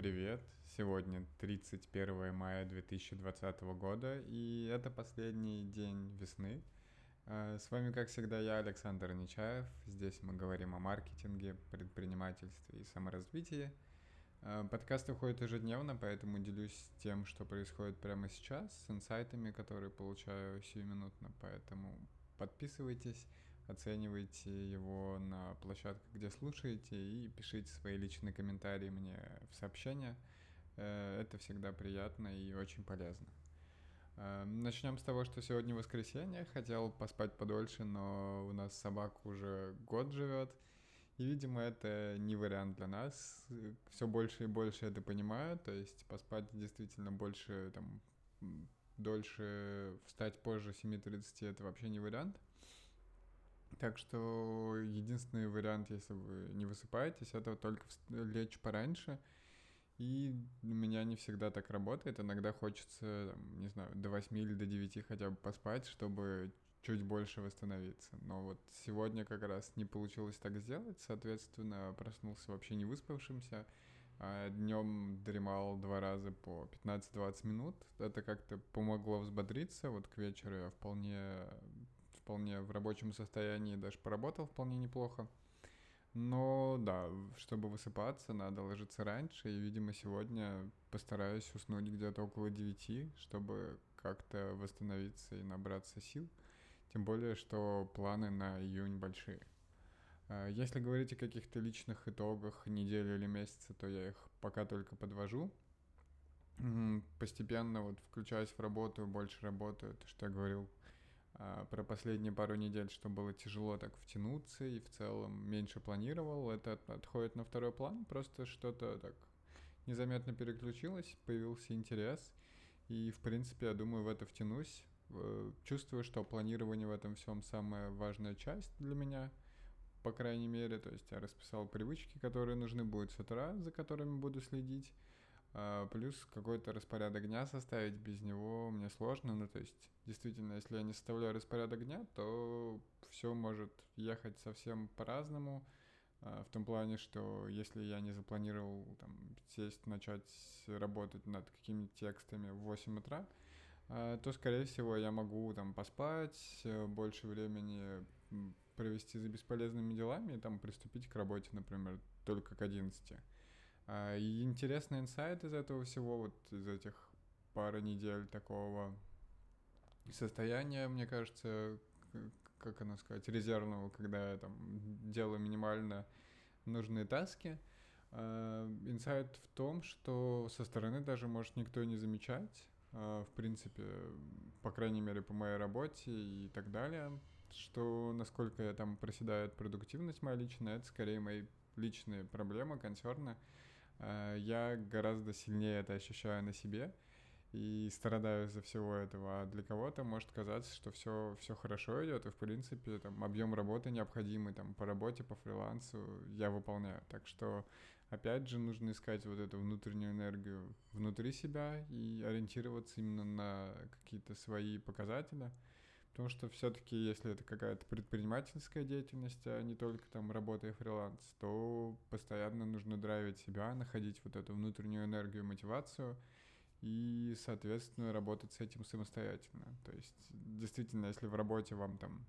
привет! Сегодня 31 мая 2020 года, и это последний день весны. А, с вами, как всегда, я, Александр Нечаев. Здесь мы говорим о маркетинге, предпринимательстве и саморазвитии. А, подкаст выходит ежедневно, поэтому делюсь тем, что происходит прямо сейчас, с инсайтами, которые получаю сиюминутно, поэтому подписывайтесь, оценивайте его на площадках, где слушаете, и пишите свои личные комментарии мне в сообщения. Э, это всегда приятно и очень полезно. Э, Начнем с того, что сегодня воскресенье. Хотел поспать подольше, но у нас собака уже год живет. И, видимо, это не вариант для нас. Все больше и больше это понимаю. То есть поспать действительно больше, там, дольше, встать позже 7.30 это вообще не вариант. Так что единственный вариант, если вы не высыпаетесь, это только лечь пораньше. И у меня не всегда так работает. Иногда хочется, не знаю, до 8 или до 9 хотя бы поспать, чтобы чуть больше восстановиться. Но вот сегодня как раз не получилось так сделать, соответственно, проснулся вообще не выспавшимся. А днем дремал два раза по 15-20 минут. Это как-то помогло взбодриться. Вот к вечеру я вполне вполне в рабочем состоянии, даже поработал вполне неплохо. Но да, чтобы высыпаться, надо ложиться раньше, и, видимо, сегодня постараюсь уснуть где-то около 9, чтобы как-то восстановиться и набраться сил. Тем более, что планы на июнь большие. А, если говорить о каких-то личных итогах недели или месяца, то я их пока только подвожу. Постепенно вот включаюсь в работу, больше работаю, то, что я говорил про последние пару недель, что было тяжело так втянуться и в целом меньше планировал. Это отходит на второй план, просто что-то так незаметно переключилось, появился интерес. И, в принципе, я думаю, в это втянусь. Э, чувствую, что планирование в этом всем самая важная часть для меня, по крайней мере. То есть я расписал привычки, которые нужны будут с утра, за которыми буду следить. А, плюс какой-то распорядок дня составить без него мне сложно. Ну, то есть, действительно, если я не составляю распорядок дня, то все может ехать совсем по-разному. А, в том плане, что если я не запланировал там, сесть, начать работать над какими-то текстами в 8 утра, а, то, скорее всего, я могу там поспать, э, больше времени провести за бесполезными делами и там приступить к работе, например, только к 11. А, и интересный инсайт из этого всего, вот из этих пары недель такого состояния, мне кажется, как оно сказать, резервного, когда я там делаю минимально нужные таски. А, инсайт в том, что со стороны даже может никто не замечать, а, в принципе, по крайней мере, по моей работе и так далее, что насколько я там проседает продуктивность моя личная, это скорее мои личные проблемы, консерны, я гораздо сильнее это ощущаю на себе и страдаю из-за всего этого. А для кого-то может казаться, что все, все хорошо идет, и в принципе там объем работы необходимый там по работе, по фрилансу я выполняю. Так что опять же нужно искать вот эту внутреннюю энергию внутри себя и ориентироваться именно на какие-то свои показатели. Потому что все-таки, если это какая-то предпринимательская деятельность, а не только там работа и фриланс, то постоянно нужно драйвить себя, находить вот эту внутреннюю энергию, мотивацию и, соответственно, работать с этим самостоятельно. То есть, действительно, если в работе вам там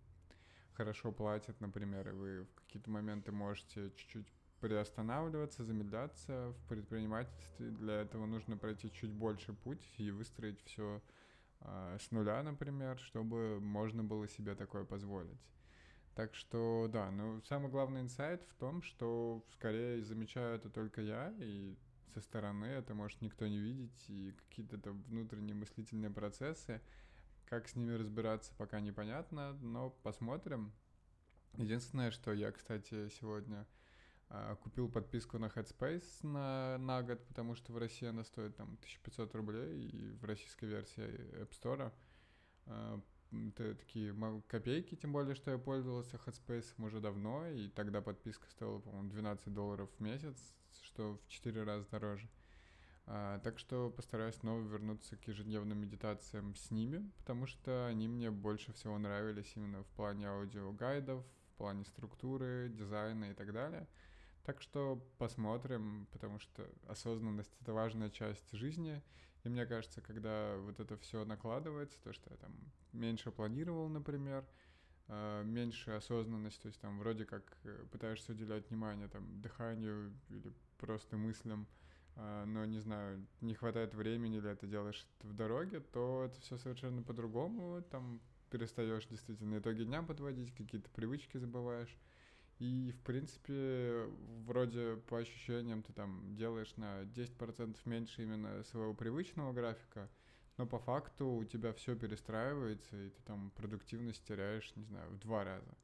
хорошо платят, например, и вы в какие-то моменты можете чуть-чуть приостанавливаться, замедляться в предпринимательстве, для этого нужно пройти чуть больше путь и выстроить все с нуля, например, чтобы можно было себе такое позволить. Так что, да, ну, самый главный инсайт в том, что скорее замечаю это только я, и со стороны это может никто не видеть, и какие-то это внутренние мыслительные процессы, как с ними разбираться, пока непонятно, но посмотрим. Единственное, что я, кстати, сегодня а, купил подписку на Headspace на, на год, потому что в России она стоит там 1500 рублей, и в российской версии App Store а, это такие копейки, тем более, что я пользовался Headspace уже давно, и тогда подписка стоила, по-моему, 12 долларов в месяц, что в 4 раза дороже. А, так что постараюсь снова вернуться к ежедневным медитациям с ними, потому что они мне больше всего нравились именно в плане аудиогайдов, в плане структуры, дизайна и так далее. Так что посмотрим, потому что осознанность — это важная часть жизни. И мне кажется, когда вот это все накладывается, то, что я там меньше планировал, например, э, меньше осознанность, то есть там вроде как э, пытаешься уделять внимание там дыханию или просто мыслям, э, но не знаю, не хватает времени или это делаешь в дороге, то это все совершенно по-другому, там перестаешь действительно итоги дня подводить, какие-то привычки забываешь. И, в принципе, вроде по ощущениям ты там делаешь на 10% меньше именно своего привычного графика, но по факту у тебя все перестраивается, и ты там продуктивность теряешь, не знаю, в два раза.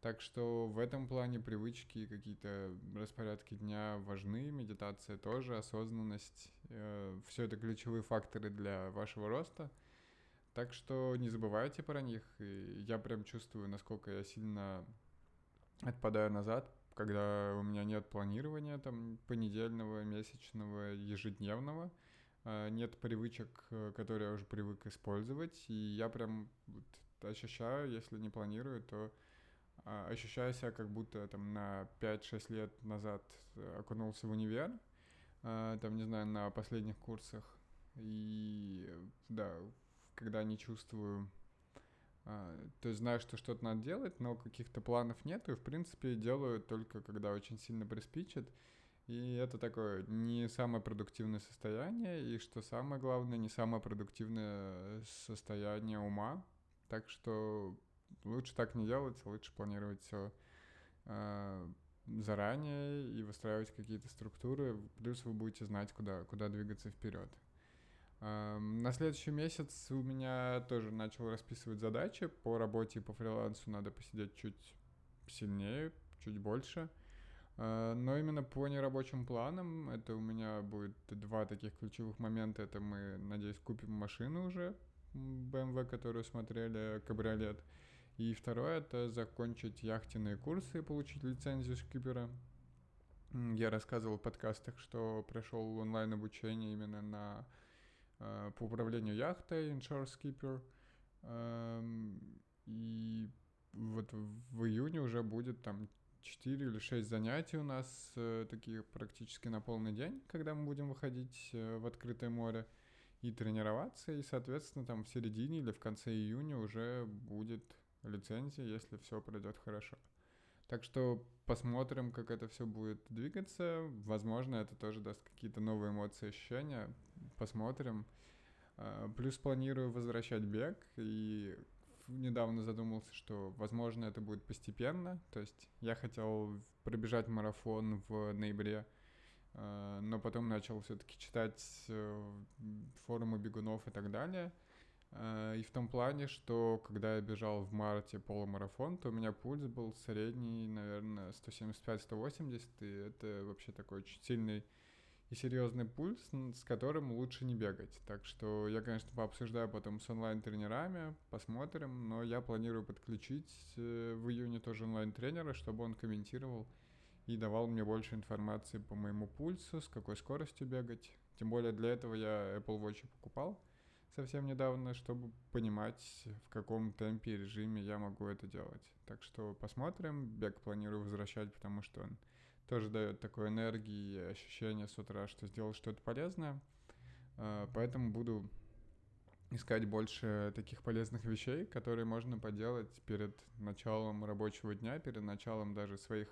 Так что в этом плане привычки, какие-то распорядки дня важны, медитация тоже, осознанность. Э, все это ключевые факторы для вашего роста. Так что не забывайте про них. И я прям чувствую, насколько я сильно отпадаю назад, когда у меня нет планирования там понедельного, месячного, ежедневного, а, нет привычек, э, которые я уже привык использовать, и я прям вот ощущаю, если не планирую, то а, ощущаю себя как будто там на 5-6 лет назад э, окунулся в универ, там, не знаю, на последних курсах, и да, когда не чувствую то есть знаю, что что-то надо делать, но каких-то планов нет, и в принципе делаю только когда очень сильно приспичит. И это такое не самое продуктивное состояние, и что самое главное, не самое продуктивное состояние ума. Так что лучше так не делать, лучше планировать все э, заранее и выстраивать какие-то структуры. Плюс вы будете знать, куда, куда двигаться вперед. На следующий месяц у меня тоже начал расписывать задачи по работе и по фрилансу. Надо посидеть чуть сильнее, чуть больше. А, но именно по нерабочим планам это у меня будет два таких ключевых момента. Это мы, надеюсь, купим машину уже, BMW, которую смотрели, кабриолет. И второе — это закончить яхтенные курсы и получить лицензию шкипера. Я рассказывал в подкастах, что прошел онлайн-обучение именно на Э, по управлению яхтой Inshore Skipper. Эм, и вот в июне уже будет там 4 или 6 занятий у нас, э, такие практически на полный день, когда мы будем выходить э, в открытое море и тренироваться, и, соответственно, там в середине или в конце июня уже будет лицензия, если все пройдет хорошо. Так что посмотрим, как это все будет двигаться. Возможно, это тоже даст какие-то новые эмоции, ощущения. Посмотрим. А, плюс планирую возвращать бег, и недавно задумался, что, возможно, это будет постепенно. То есть я хотел пробежать марафон в ноябре, а, но потом начал все-таки читать э, форумы бегунов и так далее — Э, и в том плане, что когда я бежал в марте полумарафон, то у меня пульс был средний, наверное, 175-180, и это вообще такой очень сильный и серьезный пульс, с которым лучше не бегать. Так что я, конечно, пообсуждаю потом с онлайн-тренерами, посмотрим, но я планирую подключить э, в июне тоже онлайн-тренера, чтобы он комментировал и давал мне больше информации по моему пульсу, с какой скоростью бегать. Тем более для этого я Apple Watch покупал — совсем недавно, чтобы понимать, в каком темпе и режиме я могу это делать. Так что посмотрим. Бег планирую возвращать, потому что он тоже дает такой энергии и ощущение с утра, что сделал что-то полезное. А, поэтому буду искать больше таких полезных вещей, которые можно поделать перед началом рабочего дня, перед началом даже своих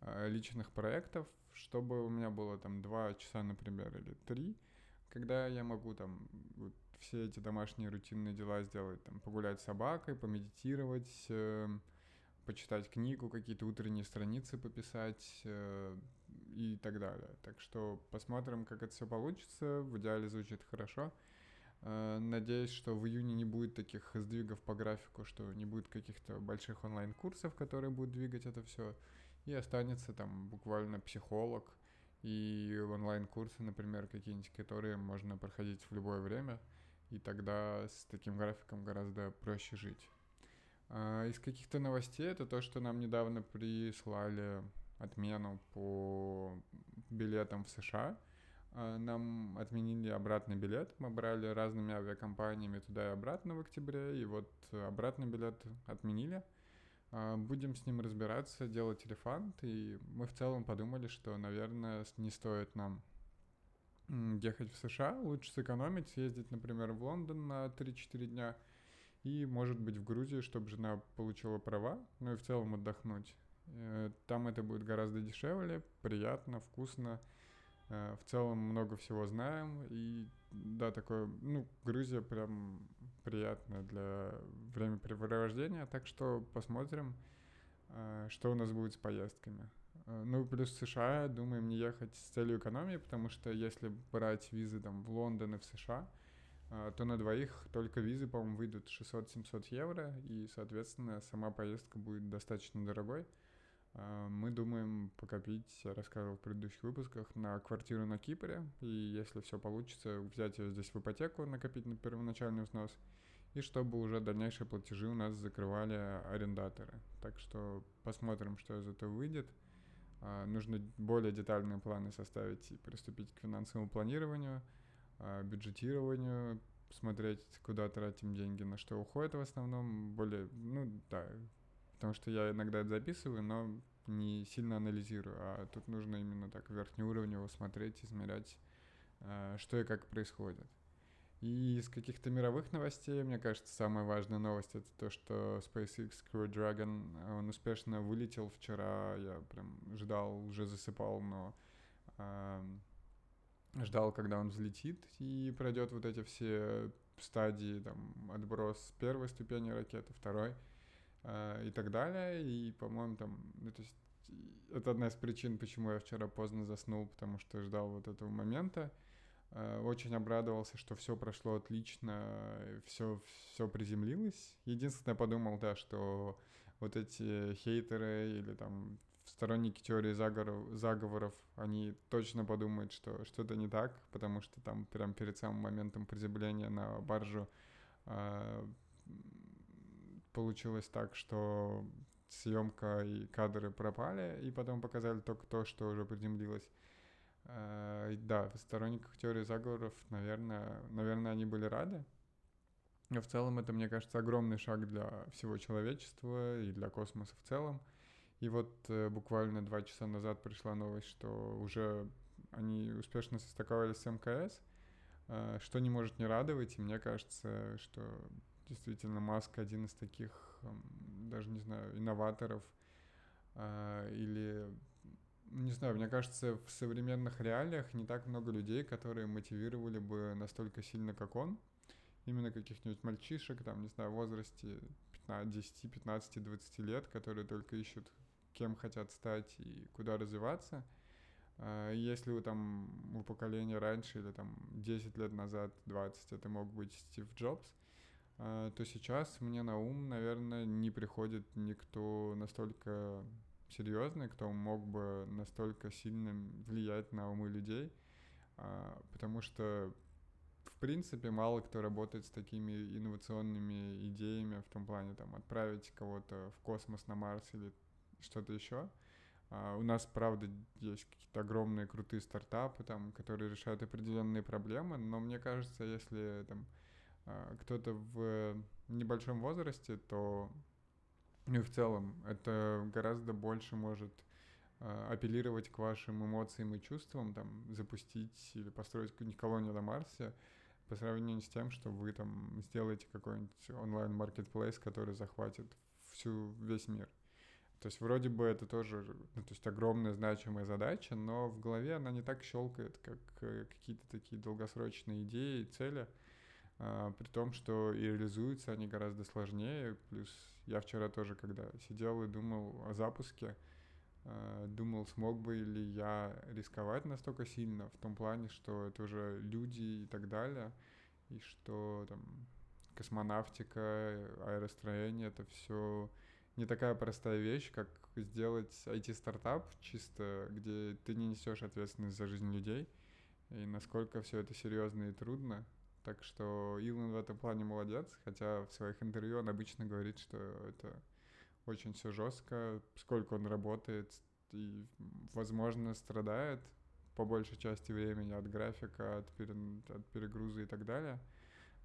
а, личных проектов, чтобы у меня было там два часа, например, или три, когда я могу там все эти домашние рутинные дела сделать, там, погулять с собакой, помедитировать, э, почитать книгу, какие-то утренние страницы пописать э, и так далее. Так что посмотрим, как это все получится. В идеале звучит хорошо. Э, надеюсь, что в июне не будет таких сдвигов по графику, что не будет каких-то больших онлайн-курсов, которые будут двигать это все. И останется там буквально психолог и онлайн-курсы, например, какие-нибудь, которые можно проходить в любое время – и тогда с таким графиком гораздо проще жить. А, из каких-то новостей это то, что нам недавно прислали отмену по билетам в США. А, нам отменили обратный билет. Мы брали разными авиакомпаниями туда и обратно в октябре, и вот обратный билет отменили. А, будем с ним разбираться, делать рефанд, и мы в целом подумали, что, наверное, не стоит нам ехать в США, лучше сэкономить, съездить, например, в Лондон на 3-4 дня и, может быть, в Грузию, чтобы жена получила права, ну и в целом отдохнуть. Э, там это будет гораздо дешевле, приятно, вкусно. Э, в целом много всего знаем. И да, такое, ну, Грузия прям приятная для времяпрепровождения. Так что посмотрим, э, что у нас будет с поездками. Ну, плюс США, думаем, не ехать с целью экономии, потому что если брать визы там в Лондон и в США, то на двоих только визы, по-моему, выйдут 600-700 евро, и, соответственно, сама поездка будет достаточно дорогой. А, мы думаем покопить, я рассказывал в предыдущих выпусках, на квартиру на Кипре, и если все получится, взять ее здесь в ипотеку, накопить на первоначальный взнос, и чтобы уже дальнейшие платежи у нас закрывали арендаторы. Так что посмотрим, что из этого выйдет. А, нужно более детальные планы составить и приступить к финансовому планированию, а, бюджетированию, смотреть, куда тратим деньги, на что уходит в основном, более, ну да, Потому что я иногда это записываю, но не сильно анализирую, а тут нужно именно так верхнеуровнево смотреть, измерять, а, что и как происходит. И из каких-то мировых новостей, мне кажется, самая важная новость это то, что SpaceX Crew Dragon, он успешно вылетел вчера, я прям ждал, уже засыпал, но ждал, когда он взлетит и пройдет вот эти все стадии, там, отброс первой ступени ракеты, второй — э, и так далее. И, по-моему, там, ну, то есть это одна из причин, почему я вчера поздно заснул, потому что ждал вот этого момента. Э, очень обрадовался, что все прошло отлично, все, все приземлилось. Единственное, подумал, да, что вот эти хейтеры или там сторонники теории заговоров, заговоров, они точно подумают, что что-то не так, потому что там прям перед самым моментом приземления на баржу э, получилось так, что съемка и кадры пропали, и потом показали только то, что уже приземлилось. Uh, да, в сторонниках теории заговоров, наверное, наверное, они были рады. Но в целом это, мне кажется, огромный шаг для всего человечества и для космоса в целом. И вот э, буквально два часа назад пришла новость, что уже они успешно состыковались с МКС, э, что не может не радовать. И мне кажется, что действительно Маск один из таких, даже не знаю, инноваторов а, или не знаю, мне кажется, в современных реалиях не так много людей, которые мотивировали бы настолько сильно, как он. Именно каких-нибудь мальчишек, там, не знаю, в возрасте 15, 10, 15, 20 лет, которые только ищут, кем хотят стать и куда развиваться. А, если вы там у поколения раньше или там 10 лет назад, 20, это мог быть Стив Джобс, а, то сейчас мне на ум, наверное, не приходит никто настолько серьезный, кто мог бы настолько сильно влиять на умы людей, а, потому что в принципе мало кто работает с такими инновационными идеями в том плане там отправить кого-то в космос на Марс или что-то еще. Uh, у нас, правда, есть какие-то огромные крутые стартапы, там, которые решают определенные проблемы, но мне кажется, если там а, кто-то в небольшом возрасте, то ну в целом это гораздо больше может а, апеллировать к вашим эмоциям и чувствам, там, запустить или построить какую-нибудь колонию на Марсе, по сравнению с тем, что вы там сделаете какой-нибудь онлайн-маркетплейс, который захватит всю, весь мир. То есть вроде бы это тоже ну, то есть огромная значимая задача, но в голове она не так щелкает, как э, какие-то такие долгосрочные идеи и цели – а, при том, что и реализуются они гораздо сложнее. Плюс я вчера тоже, когда сидел и думал о запуске, а, думал, смог бы ли я рисковать настолько сильно в том плане, что это уже люди и так далее, и что там космонавтика, аэростроение, это все не такая простая вещь, как сделать IT-стартап чисто, где ты не несешь ответственность за жизнь людей, и насколько все это серьезно и трудно, так что Илон в этом плане молодец, хотя в своих интервью он обычно говорит, что это очень все жестко, сколько он работает и, возможно, страдает по большей части времени от графика, от, пере, от перегруза и так далее.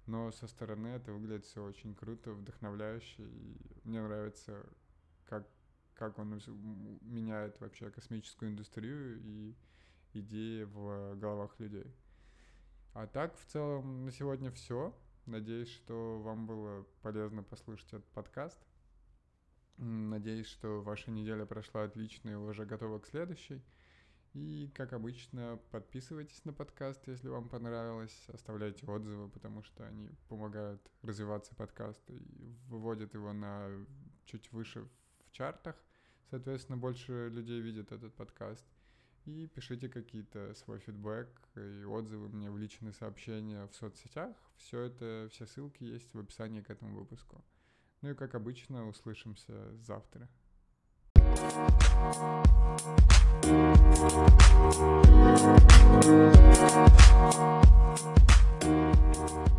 Но со стороны это выглядит все очень круто, вдохновляюще, и мне нравится как, как он меняет вообще космическую индустрию и идеи в головах людей. А так, в целом, на сегодня все. Надеюсь, что вам было полезно послушать этот подкаст. Надеюсь, что ваша неделя прошла отлично и уже готова к следующей. И, как обычно, подписывайтесь на подкаст, если вам понравилось, оставляйте отзывы, потому что они помогают развиваться подкасту и выводят его на чуть выше в чартах. Соответственно, больше людей видят этот подкаст. И пишите какие-то свой фидбэк и отзывы мне в личные сообщения в соцсетях. Все это, все ссылки есть в описании к этому выпуску. Ну и как обычно, услышимся завтра. Thank you.